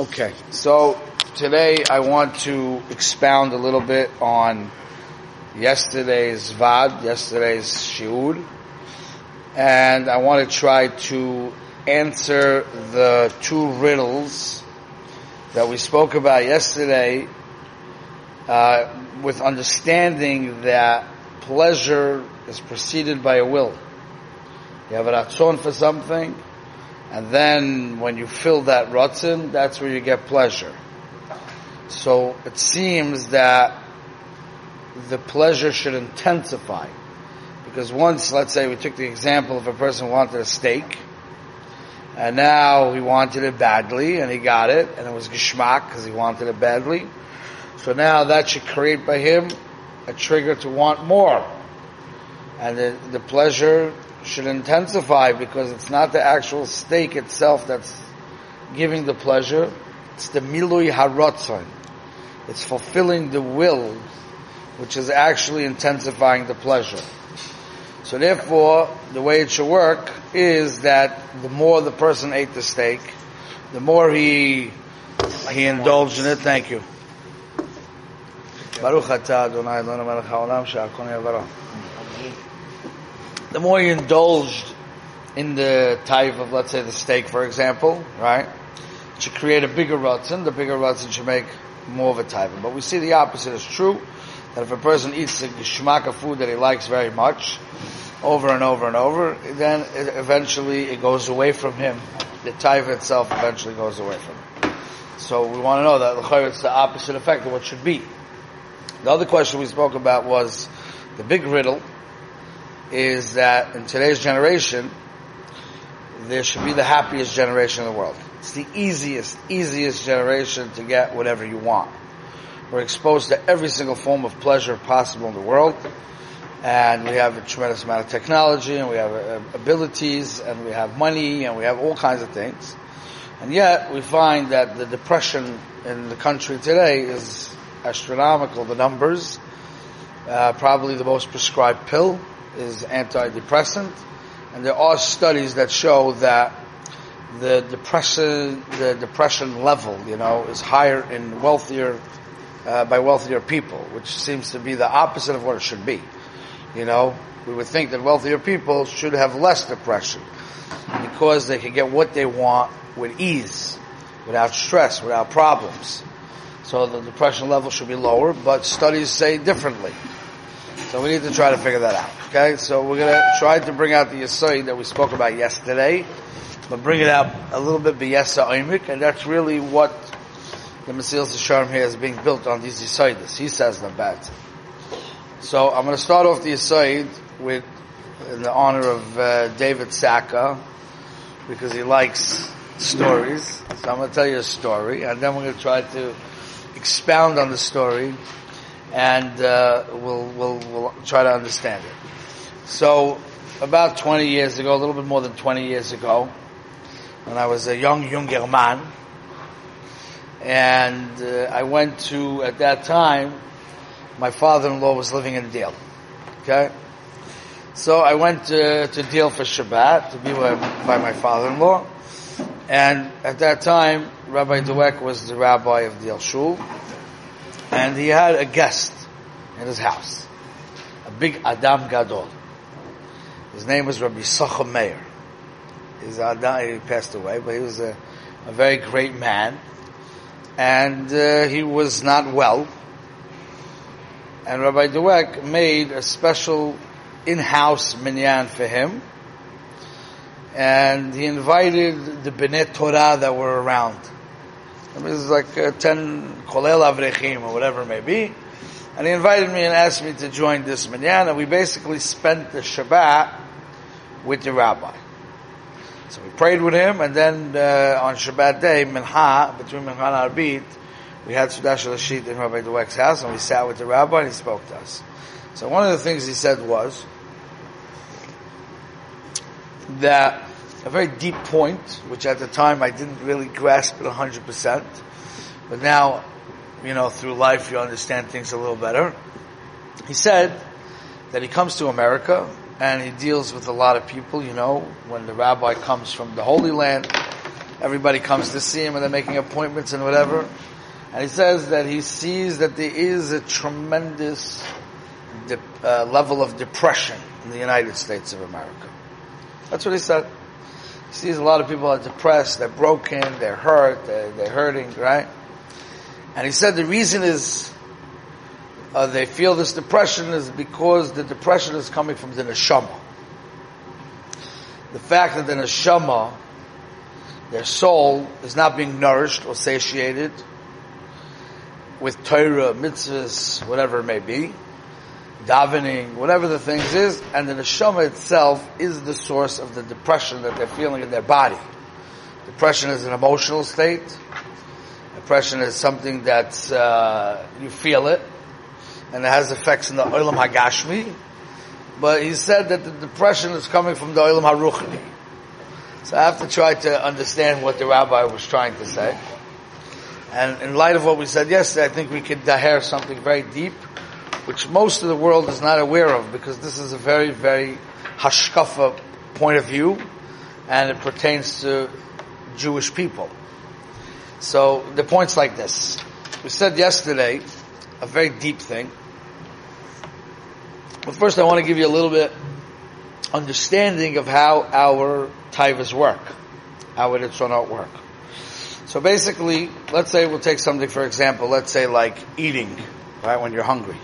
Okay, so today I want to expound a little bit on yesterday's Vad, yesterday's Shiur, and I want to try to answer the two riddles that we spoke about yesterday uh, with understanding that pleasure is preceded by a will. You have a ratzon for something, and then when you fill that ratzon, that's where you get pleasure. So it seems that the pleasure should intensify. Because once, let's say we took the example of a person wanted a steak, and now he wanted it badly, and he got it, and it was geschmack because he wanted it badly. So now that should create by him a trigger to want more. And the, the pleasure should intensify because it's not the actual steak itself that's giving the pleasure. It's the milui harotzon. It's fulfilling the will, which is actually intensifying the pleasure. So therefore, the way it should work is that the more the person ate the steak, the more he he indulged in it. Thank you. Baruch atah Adonai Adonai Melech haolam she'akon yavara. The more you indulged in the type of, let's say, the steak, for example, right? It should create a bigger ratzon. The bigger ratzon should make more of a type. But we see the opposite is true. That if a person eats a geschmack of food that he likes very much, over and over and over, then it, eventually it goes away from him. The type itself eventually goes away from him. So we want to know that the it's the opposite effect of what should be. The other question we spoke about was the big riddle is that in today's generation, there should be the happiest generation in the world. It's the easiest, easiest generation to get whatever you want. We're exposed to every single form of pleasure possible in the world, and we have a tremendous amount of technology, and we have uh, abilities, and we have money, and we have all kinds of things. And yet, we find that the depression in the country today is astronomical, the numbers. Uh, probably the most prescribed pill is antidepressant, and there are studies that show that the depression, the depression level, you know, is higher in wealthier, uh, by wealthier people, which seems to be the opposite of what it should be. You know, we would think that wealthier people should have less depression because they can get what they want with ease, without stress, without problems. So the depression level should be lower, but studies say differently. So we need to try to figure that out. Okay, so we're gonna try to bring out the Yisai that we spoke about yesterday, but bring it out a little bit b'yesa oimik, and that's really what the Mesilas Yesharim here is being built on these Yisaitis. He says them bad. So I'm to start off the Yisaid with, in the honor of uh, David Saka, because he likes stories. So I'm to tell you a story, and then we're to try to expound on the story, and uh, we'll, we'll, we'll try to understand it. So, about 20 years ago, a little bit more than 20 years ago, when I was a young, younger man, and uh, I went to, at that time, my father-in-law was living in Deal. Okay? So I went to, to Deal for Shabbat to be by, my father-in-law. And at that time, Rabbi Dweck was the rabbi of Deal Shul. And he had a guest in his house. A big Adam Gadol. His name was Rabbi Sachem Meir. His Adam, he passed away, but he was a, a very great man. And uh, he was not well and Rabbi Dweck made a special in-house minyan for him, and he invited the Bnei Torah that were around. It was like uh, ten Kolel Avrechim or whatever it may be, and he invited me and asked me to join this minyan, and we basically spent the Shabbat with the rabbi. So we prayed with him, and then uh, on Shabbat day, Mincha, between Mincha and Arbit, we had Sudash Rashid in Rabbi Dweck's house, and we sat with the rabbi, and he spoke to us. So one of the things he said was that a very deep point, which at the time I didn't really grasp it 100%, but now, you know, through life you understand things a little better. He said that he comes to America and he deals with a lot of people, you know, when the rabbi comes from the Holy Land, everybody comes to see him and they're making appointments and whatever. And he says that he sees that there is a tremendous de- uh, level of depression in the United States of America. That's what he said. He sees a lot of people are depressed, they're broken, they're hurt, they're, they're hurting, right? And he said the reason is uh, they feel this depression is because the depression is coming from the neshama. The fact that the neshama, their soul, is not being nourished or satiated with Torah, mitzvahs, whatever it may be, davening, whatever the things is, and the neshama itself is the source of the depression that they're feeling in their body. Depression is an emotional state. Depression is something that uh, you feel it, and it has effects in the olam hagashmi. But he said that the depression is coming from the olam haruchni. So I have to try to understand what the rabbi was trying to say. And in light of what we said yesterday, I think we could daher something very deep, which most of the world is not aware of, because this is a very, very hashkafa point of view, and it pertains to Jewish people. So the point's like this. We said yesterday a very deep thing. But first I want to give you a little bit understanding of how our taivas work, how it not work. So basically, let's say we'll take something for example, let's say like eating, right, when you're hungry.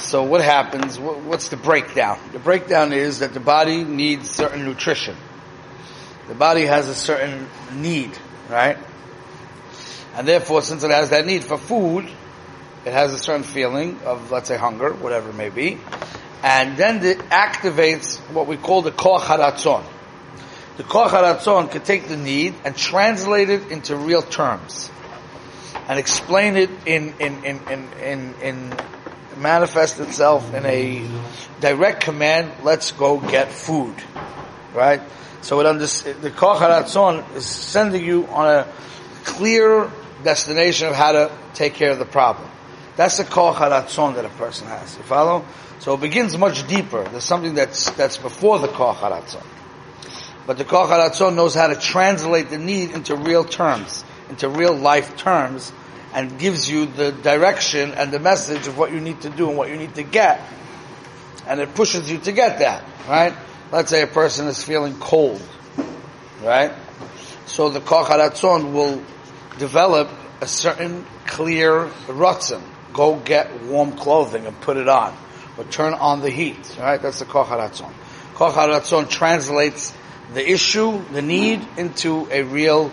So what happens, what's the breakdown? The breakdown is that the body needs certain nutrition. The body has a certain need, right? And therefore, since it has that need for food, it has a certain feeling of, let's say, hunger, whatever it may be. And then it activates what we call the koach haratzon. The koach haratzon can take the need and translate it into real terms. And explain it in, in, in, in, in, in manifest itself in a direct command, let's go get food. Right? So it under, the koach haratzon is sending you on a clear destination of how to take care of the problem. That's the koach haratzon that a person has. You follow? So it begins much deeper. There's something that's that's before the koach haratzon. But the koach haratzon knows how to translate the need into real terms, into real life terms, and gives you the direction and the message of what you need to do and what you need to get. And it pushes you to get that, right? Let's say a person is feeling cold, right? So the koach haratzon will develop a certain clear rutzen. Go get warm clothing and put it on. Or turn on the heat. Right? That's the koach haratzon. Koach haratzon translates the issue, the need, into a real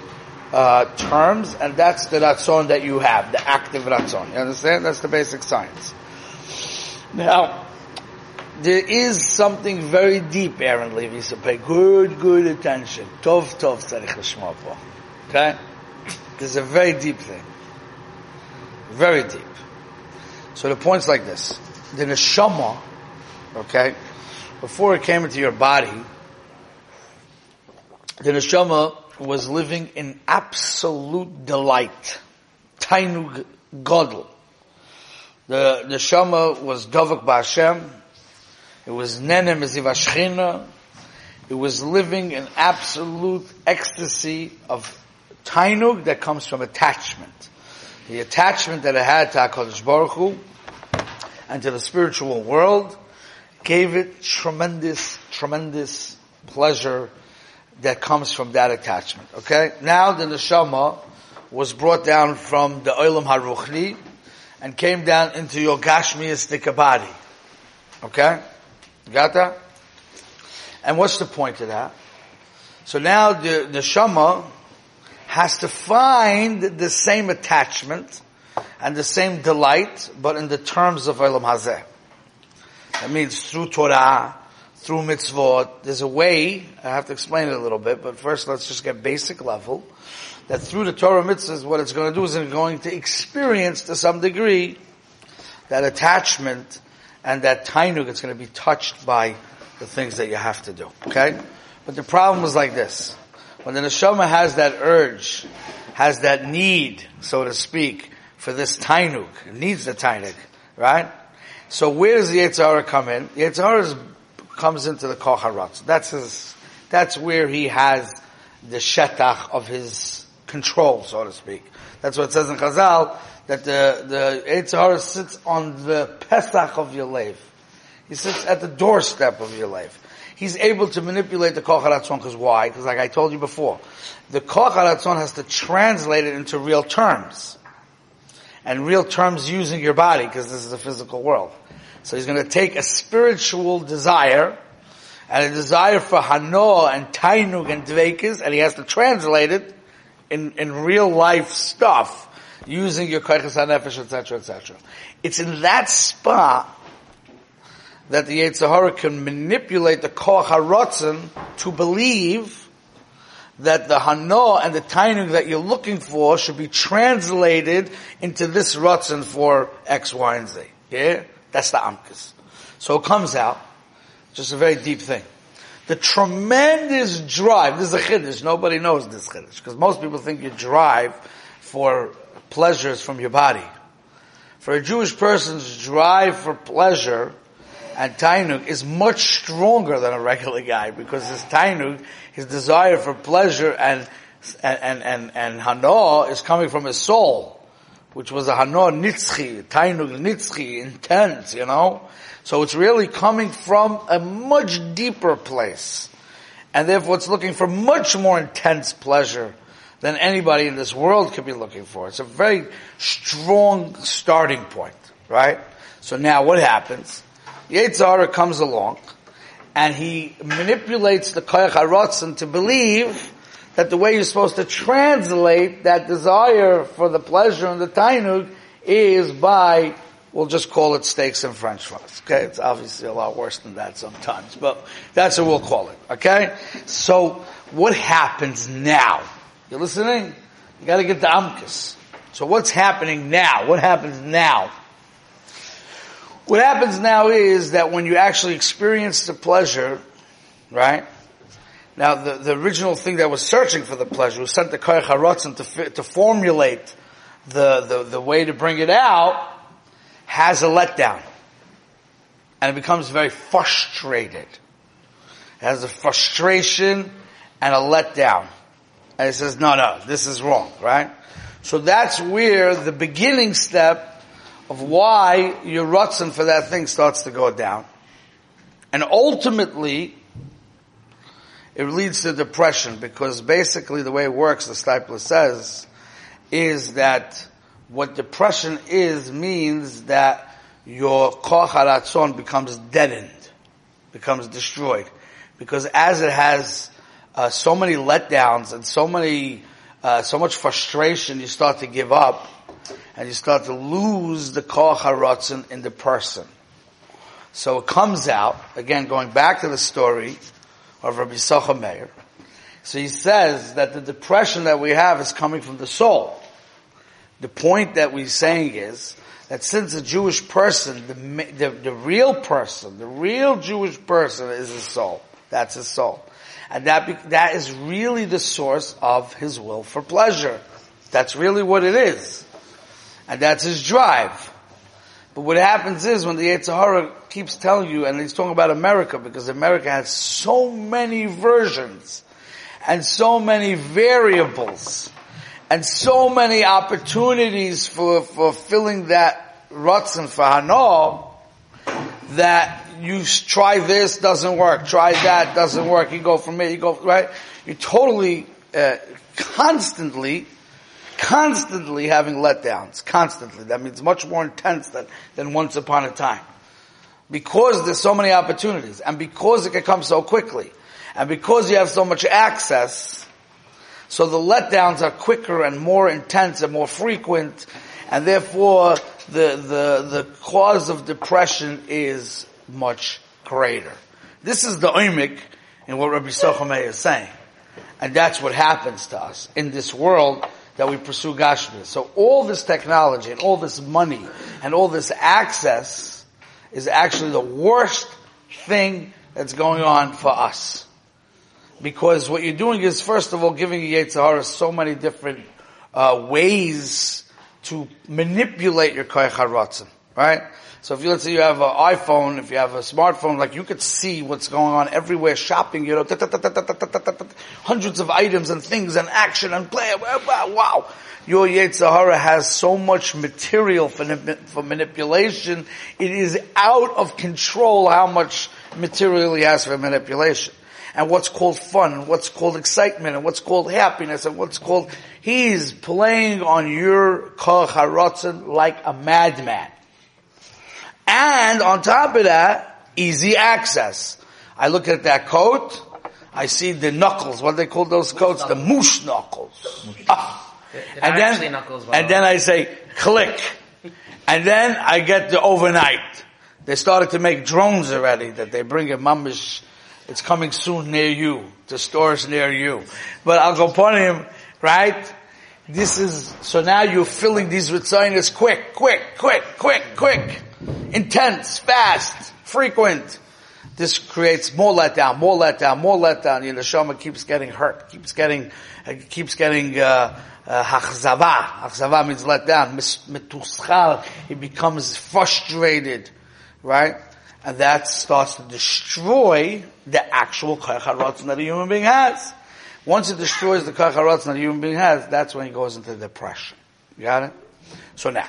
uh, terms, and that's the ratzon that you have, the active ratzon. You understand? That's the basic science. Now, there is something very deep, Aaron Levy, so pay good, good attention. Tov, tov, tzarich Okay? There's a very deep thing. Very deep. So the point's like this. The neshama, okay, before it came into your body, the neshama was living in absolute delight. Tainug godel. The neshama was dovak ba'Hashem. It was nenem ezivashchina. It was living in absolute ecstasy of tainug that comes from attachment. The attachment that it had to HaKadosh Baruch Hu and to the spiritual world gave it tremendous, tremendous pleasure that comes from that attachment. Okay? Now the neshama was brought down from the Olam Haruchni and came down into your Gashmiyistic body. Okay? Got that? And what's the point of that? So now the neshama has to find the same attachment and the same delight, but in the terms of Olam Hazeh. That means through Torah, through mitzvot, there's a way, I have to explain it a little bit, but first let's just get basic level, that through the Torah mitzvahs, what it's going to do is it's going to experience to some degree that attachment and that tainug, it's going to be touched by the things that you have to do. Okay? But the problem is like this. When the neshama has that urge, has that need, so to speak, for this tainuk, it needs the tainuk, right? So where does the Yetzer Hara come in? The comes into the koharat. That's his, that's where he has the shetach of his control, so to speak. That's what it says in Chazal, that the, the Yetzer Hara sits on the Pesach of your life. He sits at the doorstep of your life. He's able to manipulate the Koch HaRatzon, because why? Because like I told you before, the Koch HaRatzon has to translate it into real terms. And real terms using your body, because this is a physical world. So he's going to take a spiritual desire, and a desire for Hano and Tainug and Dvekis, and he has to translate it in, in real life stuff, using your Kaichas HaNefesh, etc., etc. It's in that spot that the Yetzer Hara can manipulate the Koach HaRotzen to believe that the Hano and the Tainug that you're looking for should be translated into this Rotzen for X, Y, and Z. Yeah? That's the Amkas. So it comes out, just a very deep thing. The tremendous drive, this is a chiddush, nobody knows this chiddush, because most people think you drive for pleasures from your body. For a Jewish person's drive for pleasure and Tainug is much stronger than a regular guy, because his Tainug, his desire for pleasure and, and, and, and, and Hano is coming from his soul which was a Hano Nitzchi, Tainug Nitzchi, intense, you know? So it's really coming from a much deeper place. And therefore it's looking for much more intense pleasure than anybody in this world could be looking for. It's a very strong starting point, right? So now what happens? Yetzer Hara comes along and he manipulates the Koyach to believe that the way you're supposed to translate that desire for the pleasure and the tainug is by, we'll just call it steaks and french fries. Okay? It's obviously a lot worse than that sometimes, but that's what we'll call it. Okay? So, what happens now? You listening? You gotta get the amkus. So what's happening now? What happens now? What happens now is that when you actually experience the pleasure, right? Now, the, the original thing that was searching for the pleasure was sent to Koyach HaRotzen to, to formulate the, the, the way to bring it out, has a letdown. And it becomes very frustrated. It has a frustration and a letdown. And it says, no, no, this is wrong, right? So that's where the beginning step of why your rutzen for that thing starts to go down. And ultimately, it leads to depression because basically the way it works, the Steipler says, is that what depression is means that your koch haratzon becomes deadened, becomes destroyed. Because as it has uh, so many letdowns and so many, uh, so much frustration, you start to give up and you start to lose the koch haratzon in the person. So it comes out, again going back to the story, of Rabbi Yisachar Meir. So he says that the depression that we have is coming from the soul. The point that we're saying is that since a Jewish person, the, the, the real person, the real Jewish person is his soul. That's his soul. And that, that is really the source of his will for pleasure. That's really what it is. And that's his drive. But what happens is when the Yetzer Hara keeps telling you, and he's talking about America, because America has so many versions, and so many variables, and so many opportunities for for filling that Ratzon for Hano, that you try this, doesn't work, try that, doesn't work, you go from here, you go, right? You totally, uh, constantly constantly having letdowns, constantly. That means much more intense than, than once upon a time. Because there's so many opportunities, and because it can come so quickly, and because you have so much access, so the letdowns are quicker and more intense and more frequent, and therefore the, the, the cause of depression is much greater. This is the oimik in what Rabbi Sochomei is saying. And that's what happens to us in this world that we pursue Gashmi. So all this technology and all this money and all this access is actually the worst thing that's going on for us. Because what you're doing is, first of all, giving Yetzer Hara so many different uh, ways to manipulate your Koyach HaRatzim. Right? So if you, let's say you have an iPhone, if you have a smartphone, like you could see what's going on everywhere, shopping, you know, hundreds of items and things and action and play, wow. Your Yetzer Hara has so much material for, for manipulation, it is out of control how much material he has for manipulation and what's called fun, and what's called excitement, and what's called happiness, and what's called, he's playing on your koch like a madman. And on top of that, easy access. I look at that coat, I see the knuckles, what they call those coats? The Moose Knuckles. Ah. And then, and then I say, click. And then I get the overnight. They started to make drones already that they bring a mamish it's coming soon near you, to stores near you. But I'll go upon him, right? This is, so now you're filling these ritzayinas quick, quick, quick, quick, quick, intense, fast, frequent. This creates more letdown, more letdown, more letdown. Your neshama keeps getting hurt, keeps getting, keeps getting, uh, uh, hachzava. Hachzava means let down. Metuschal. He becomes frustrated, right? and that starts to destroy the actual koyach that a human being has. Once it destroys the koyach that a human being has, that's when he goes into depression. You got it? So now,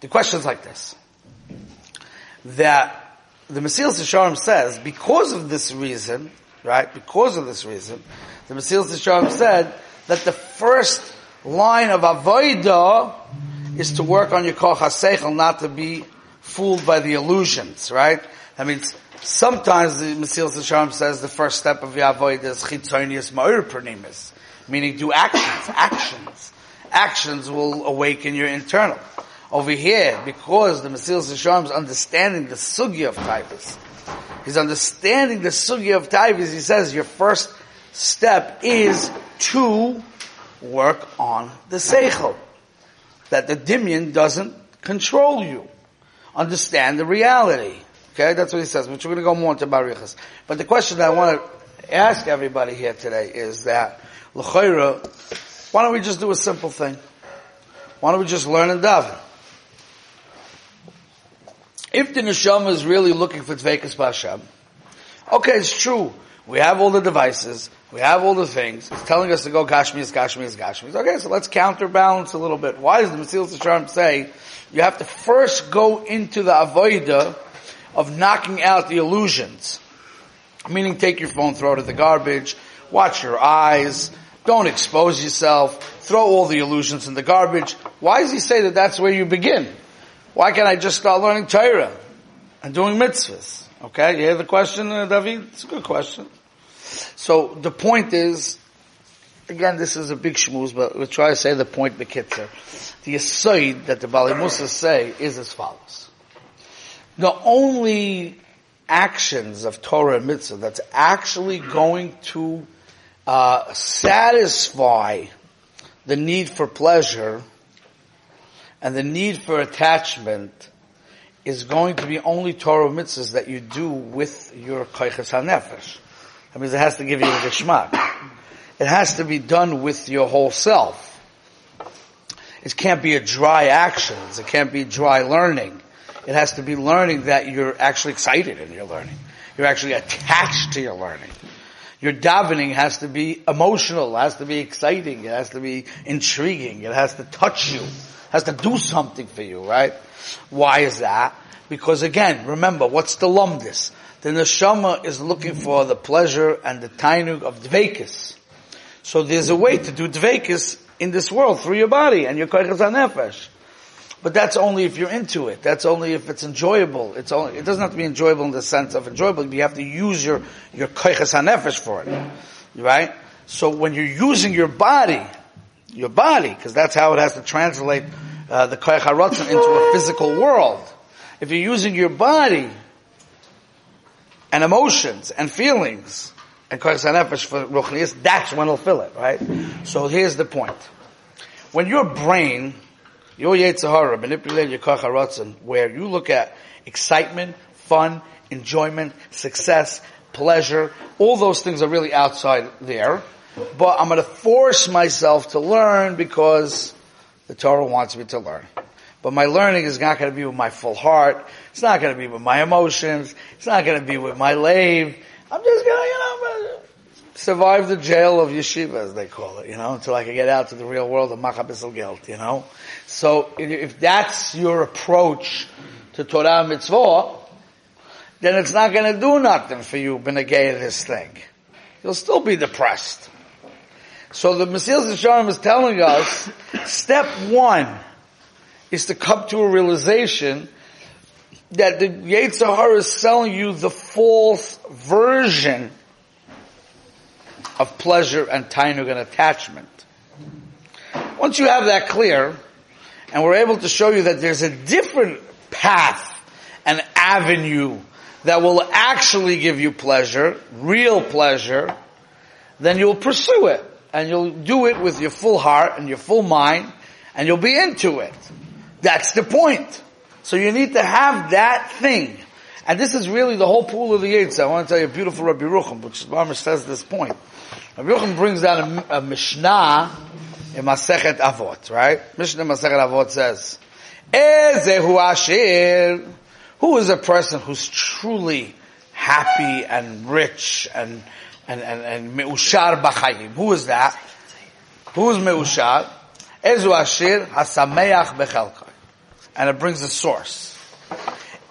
the question is like this. That the Mesilas Yesharim says, because of this reason, right, because of this reason, the Mesilas Yesharim said that the first line of avodah is to work on your koch not to be fooled by the illusions, right? I mean, sometimes the Mesilas Yesharim says the first step of Yavoid is chitzonius ma'ur meaning do actions, actions. Actions will awaken your internal. Over here, because the Mesilas Yesharim is understanding the sugya of Taivas, he's understanding the sugya of Taivas, he says your first step is to work on the seichel. That the dimion doesn't control you understand the reality. Okay, that's what he says, which we're going to go more into Barichas. But the question that I want to ask everybody here today is that, L'chayra, why don't we just do a simple thing? Why don't we just learn and daven? If the neshama is really looking for Tvekas B'Hashem, okay, it's true. We have all the devices. We have all the things. It's telling us to go Gashmias, Gashmias, Gashmias. Okay, so let's counterbalance a little bit. Why does the Mesilas Yesharim say you have to first go into the avoida of knocking out the illusions. Meaning take your phone, throw it in the garbage, watch your eyes, don't expose yourself, throw all the illusions in the garbage. Why does he say that that's where you begin? Why can't I just start learning Torah and doing mitzvahs? Okay, you hear the question, uh, David? It's a good question. So the point is, again, this is a big shmooze, but we'll try to say the point bekitzer. The aside that the Bali Musa say is as follows. The only actions of Torah and Mitzvah that's actually going to uh, satisfy the need for pleasure and the need for attachment is going to be only Torah mitzvahs that you do with your koiches hanefesh. That means it has to give you the geschmack. It has to be done with your whole self. It can't be a dry actions. It can't be dry learning. It has to be learning that you're actually excited in your learning. You're actually attached to your learning. Your davening has to be emotional, has to be exciting, it has to be intriguing, it has to touch you, has to do something for you, right? Why is that? Because again, remember, what's the lumdis? The neshama is looking for the pleasure and the tainug of dvekas. So there's a way to do dvekas in this world through your body and your koiches nefesh. But that's only if you're into it. That's only if it's enjoyable. It's only, it doesn't have to be enjoyable in the sense of enjoyable. You have to use your, your koiches nefesh for it. Right? So when you're using your body, your body, because that's how it has to translate uh, the koich into a physical world. If you're using your body and emotions and feelings and Kodesh HaNefesh for Ruchnias, that's when it'll fill it, right? So here's the point. When your brain, your Yetzer Hara, manipulate your Koch where you look at excitement, fun, enjoyment, success, pleasure, all those things are really outside there. But I'm gonna force myself to learn because the Torah wants me to learn. But my learning is not going to be with my full heart. It's not going to be with my emotions. It's not going to be with my lave. I'm just going to, you know, survive the jail of yeshiva, as they call it, you know, until I can get out to the real world of machabisel guilt, you know. So if that's your approach to Torah mitzvah, then it's not going to do nothing for you, benegay this thing. You'll still be depressed. So the Mesilas Yesharim is telling us, step one is to come to a realization that the Yetzer Hara is selling you the false version of pleasure and tainug and attachment. Once you have that clear, and we're able to show you that there's a different path and avenue that will actually give you pleasure, real pleasure, then you'll pursue it. And you'll do it with your full heart and your full mind, and you'll be into it. That's the point. So you need to have that thing. And this is really the whole pool of the Yates. I want to tell you a beautiful Rabbi Yerucham, which Mamish says this point. Rabbi Yerucham brings down a, a Mishnah in Masechet Avot, right? Mishnah Masechet Avot says, Ezehu Ashir, who is a person who's truly happy and rich and and and, and meushar b'chayim? Who is that? Who is meushar? Ezu Ashir hasameach bechelkai and it brings a source.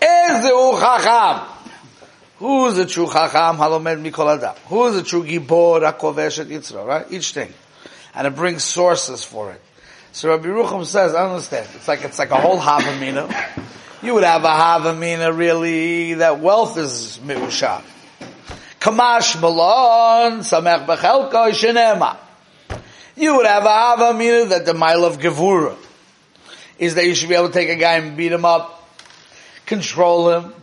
Ezeu chacham. Who is a true chacham? Halomed mikol adam. Who is a true gibor hakovesh et yitzra? Right? Each thing. And it brings sources for it. So Rabbi Yerucham says, I understand. It's like, it's like a whole havamina. You would have a havamina really that wealth is mi'ushah. Kamash malon samech bechelko shenema. You would have a havamina that the mile of gevura is that you should be able to take a guy and beat him up, control him,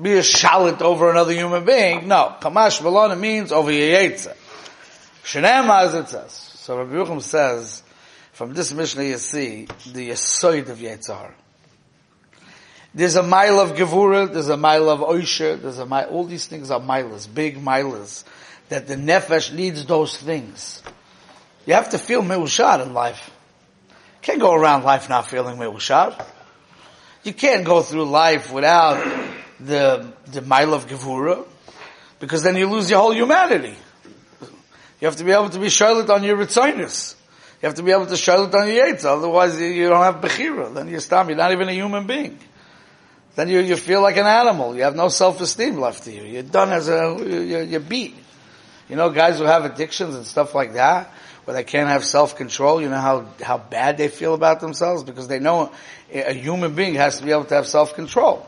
be a shalit over another human being. No. Kamash Balona means over Yeyetza. Shenema as. So Rabbi Yerucham says, from this Mishnah you see the Yesoid of Yetzar. There's a mile of Gevura, there's a mile of Oisha, there's a mile, all these things are milas, big milas, that the Nefesh needs those things. You have to feel meushad in life. You Can't go around life not feeling meushar. You can't go through life without the the mile of gevura, because then you lose your whole humanity. You have to be able to be charlotte on your ritzonus. You have to be able to charlotte on your yates. Otherwise, you don't have bechira. Then you stop. You're not even a human being. Then you you feel like an animal. You have no self esteem left to you. You're done as a you're, you're beat. You know, guys who have addictions and stuff like that where they can't have self-control, you know how, how bad they feel about themselves? Because they know a human being has to be able to have self-control.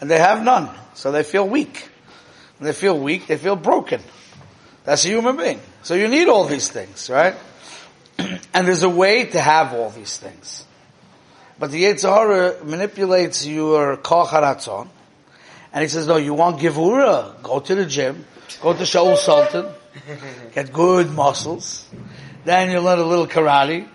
And they have none. So they feel weak. When they feel weak, they feel broken. That's a human being. So you need all these things, right? and there's a way to have all these things. But the Yetzer Hara manipulates your koch haratzon, and he says, no, you want givura, go to the gym, go to Shaul Sultan, get good muscles, then you learn a little karate,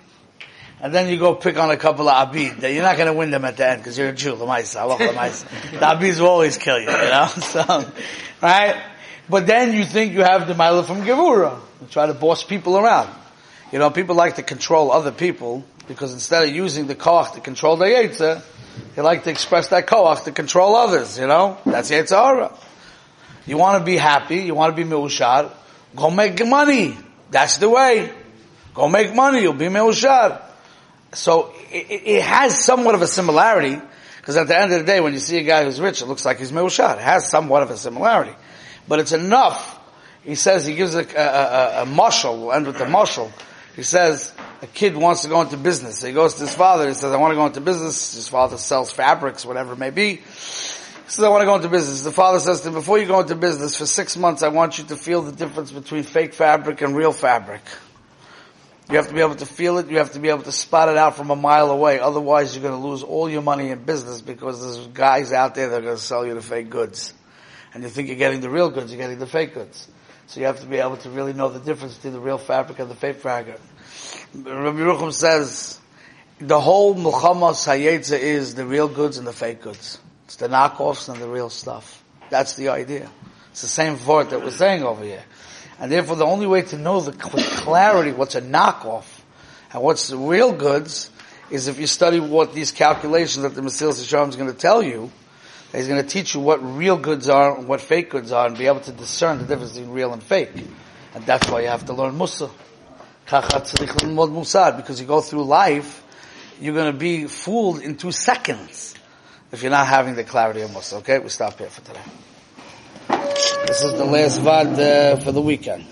and then you go pick on a couple of abid. You're not going to win them at the end because you're a Jew. The abids will always kill you, you know. So, right? But then you think you have the mila from Gevura. You try to boss people around. You know, people like to control other people because instead of using the koach to control the yetzer, they like to express that koach to control others. You know, that's yetzer You want to be happy. You want to be meushar. Go make money. That's the way. Go make money, you'll be meushar. So it, it, has somewhat of a similarity, because at the end of the day, when you see a guy who's rich, it looks like he's meushar. It has somewhat of a similarity. But it's enough. He says, he gives a, a, a, a mushal, we'll end with the marshal. He says, a kid wants to go into business. So he goes to his father, he says, I want to go into business. His father sells fabrics, whatever it may be. He says, I want to go into business. The father says to him, before you go into business, for six months, I want you to feel the difference between fake fabric and real fabric. You have to be able to feel it. You have to be able to spot it out from a mile away. Otherwise, you're going to lose all your money in business because there's guys out there that are going to sell you the fake goods. And you think you're getting the real goods, you're getting the fake goods. So you have to be able to really know the difference between the real fabric and the fake fabric. Rabbi Yerucham says, the whole Muhammad Hayetza is the real goods and the fake goods. It's the knockoffs and the real stuff. That's the idea. It's the same word that we're saying over here. And therefore the only way to know the clarity what's a knockoff and what's the real goods is if you study what these calculations that the Mesilas Yesharim is going to tell you, he's going to teach you what real goods are and what fake goods are and be able to discern the difference between real and fake. And that's why you have to learn Musa. Because you go through life, you're going to be fooled in two seconds if you're not having the clarity of Musa. Okay, we stop here for today. This is the last vad uh, for the weekend.